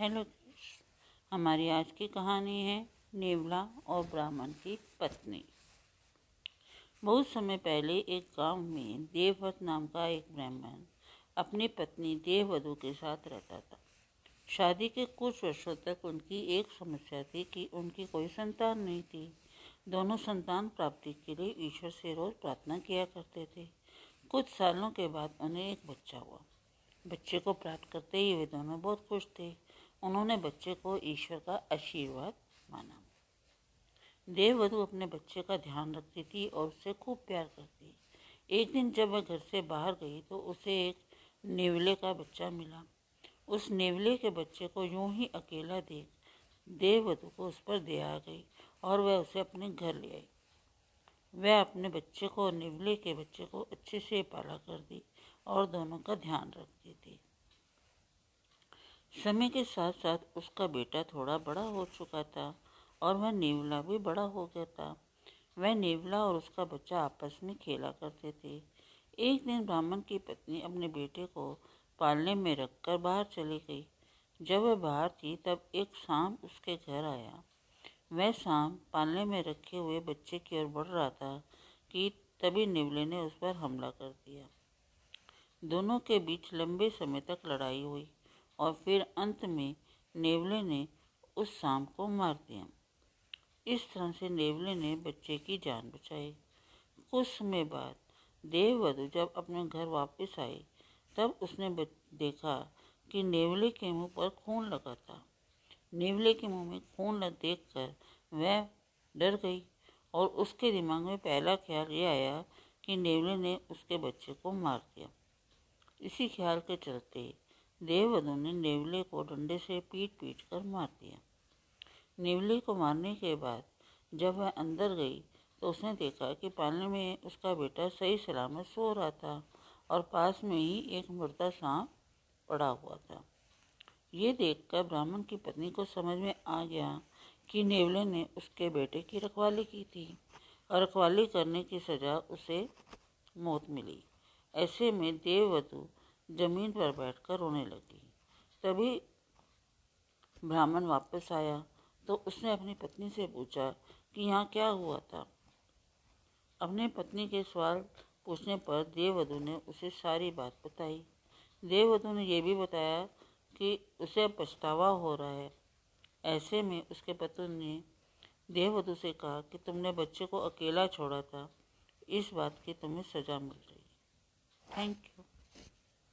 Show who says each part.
Speaker 1: Hello हमारी आज की कहानी है नेवला और ब्राह्मण की पत्नी। बहुत समय पहले एक गाँव में देवव्रत नाम का एक ब्राह्मण अपनी पत्नी देववधु के साथ रहता था। शादी के कुछ वर्षों तक उनकी एक समस्या थी कि उनकी कोई संतान नहीं थी। दोनों संतान प्राप्ति के लिए ईश्वर से रोज प्रार्थना किया करते थे। कुछ सालों के बाद उन्हें एक बच्चा हुआ। बच्चे को प्राप्त करते ही वे दोनों बहुत खुश थे। उन्होंने बच्चे को ईश्वर का आशीर्वाद माना। देववधु अपने बच्चे का ध्यान रखती थी और उसे खूब प्यार करती। एक दिन जब वह घर से बाहर गई तो उसे एक नेवले का बच्चा मिला। उस नेवले के बच्चे को यूँ ही अकेला देख देववधु को उस पर दया आ गई और वह उसे अपने घर ले आई। वह अपने बच्चे को नेवले के बच्चे को अच्छे से पाला कर दी और दोनों का ध्यान रखती समय के साथ साथ उसका बेटा थोड़ा बड़ा हो चुका था और वह नेवला भी बड़ा हो गया था। वह नेवला और उसका बच्चा आपस में खेला करते थे। एक दिन ब्राह्मण की पत्नी अपने बेटे को पालने में रखकर बाहर चली गई। जब वह बाहर थी, तब एक शाम उसके घर आया। वह शाम पालने में रखे हुए बच्चे की ओर बढ़ रहा था कि तभी नेवले ने उस पर हमला कर दिया। दोनों के बीच लंबे समय तक लड़ाई हुई। और फिर अंत में नेवले ने उस शाम को मार दिया। इस तरह से नेवले ने बच्चे की जान बचाई। कुछ समय बाद देववधु जब अपने घर वापस आई तब उसने देखा कि नेवले के मुँह पर खून लगा था। नेवले के मुँह में खून देखकर वह डर गई और उसके दिमाग में पहला ख्याल ये आया कि नेवले ने उसके बच्चे को मार दिया। इसी ख्याल के चलते देववधु ने नेवले को डंडे से पीट पीट कर मार दिया। नेवले को मारने के बाद जब वह अंदर गई तो उसने देखा कि पालने में उसका बेटा सही सलामत सो रहा था और पास में ही एक मुर्दा सांप पड़ा हुआ था। ये देखकर ब्राह्मण की पत्नी को समझ में आ गया कि नेवले ने उसके बेटे की रखवाली की थी और रखवाली करने की सजा उसे मौत मिली। ऐसे में देववधु ज़मीन पर बैठकर रोने लगी। तभी ब्राह्मण वापस आया तो उसने अपनी पत्नी से पूछा कि यहाँ क्या हुआ था। अपने पत्नी के सवाल पूछने पर देववधु ने उसे सारी बात बताई। देववधु ने यह भी बताया कि उसे पछतावा हो रहा है। ऐसे में उसके पति ने देववधु से कहा कि तुमने बच्चे को अकेला छोड़ा था। इस बात की तुम्हें सजा मिल रही थैंक you.